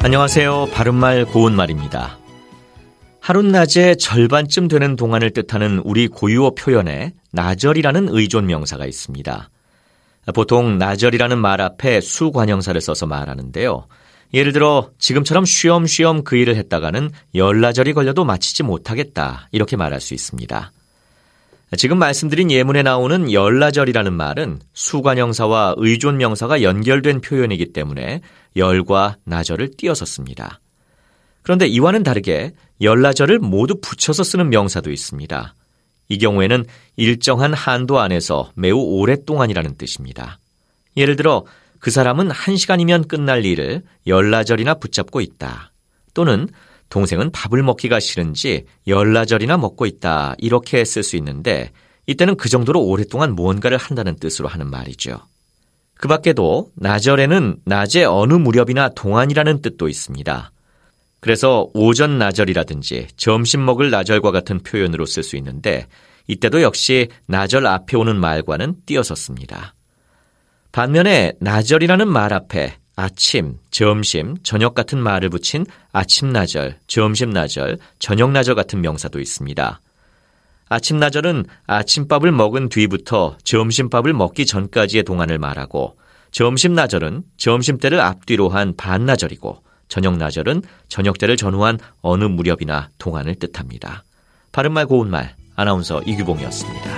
안녕하세요. 바른말 고운말입니다. 하룻낮에 절반쯤 되는 동안을 뜻하는 우리 고유어 표현에 나절이라는 의존 명사가 있습니다. 보통 나절이라는 말 앞에 수관형사를 써서 말하는데요. 예를 들어 지금처럼 쉬엄쉬엄 그 일을 했다가는 열나절이 걸려도 마치지 못하겠다 이렇게 말할 수 있습니다. 지금 말씀드린 예문에 나오는 열나절이라는 말은 수관형사와 의존명사가 연결된 표현이기 때문에 열과 나절을 띄어서 씁니다. 그런데 이와는 다르게 열나절을 모두 붙여서 쓰는 명사도 있습니다. 이 경우에는 일정한 한도 안에서 매우 오랫동안이라는 뜻입니다. 예를 들어 그 사람은 한 시간이면 끝날 일을 열나절이나 붙잡고 있다. 또는 동생은 밥을 먹기가 싫은지 열나절이나 먹고 있다. 이렇게 쓸 수 있는데 이때는 그 정도로 오랫동안 무언가를 한다는 뜻으로 하는 말이죠. 그 밖에도 나절에는 낮에 어느 무렵이나 동안이라는 뜻도 있습니다. 그래서 오전 나절이라든지 점심 먹을 나절과 같은 표현으로 쓸 수 있는데 이때도 역시 나절 앞에 오는 말과는 띄어서 씁니다. 반면에 나절이라는 말 앞에 아침, 점심, 저녁 같은 말을 붙인 아침나절, 점심나절, 저녁나절 같은 명사도 있습니다. 아침나절은 아침밥을 먹은 뒤부터 점심밥을 먹기 전까지의 동안을 말하고 점심나절은 점심때를 앞뒤로 한 반나절이고 저녁나절은 저녁때를 전후한 어느 무렵이나 동안을 뜻합니다. 바른말 고운말 아나운서 이규봉이었습니다.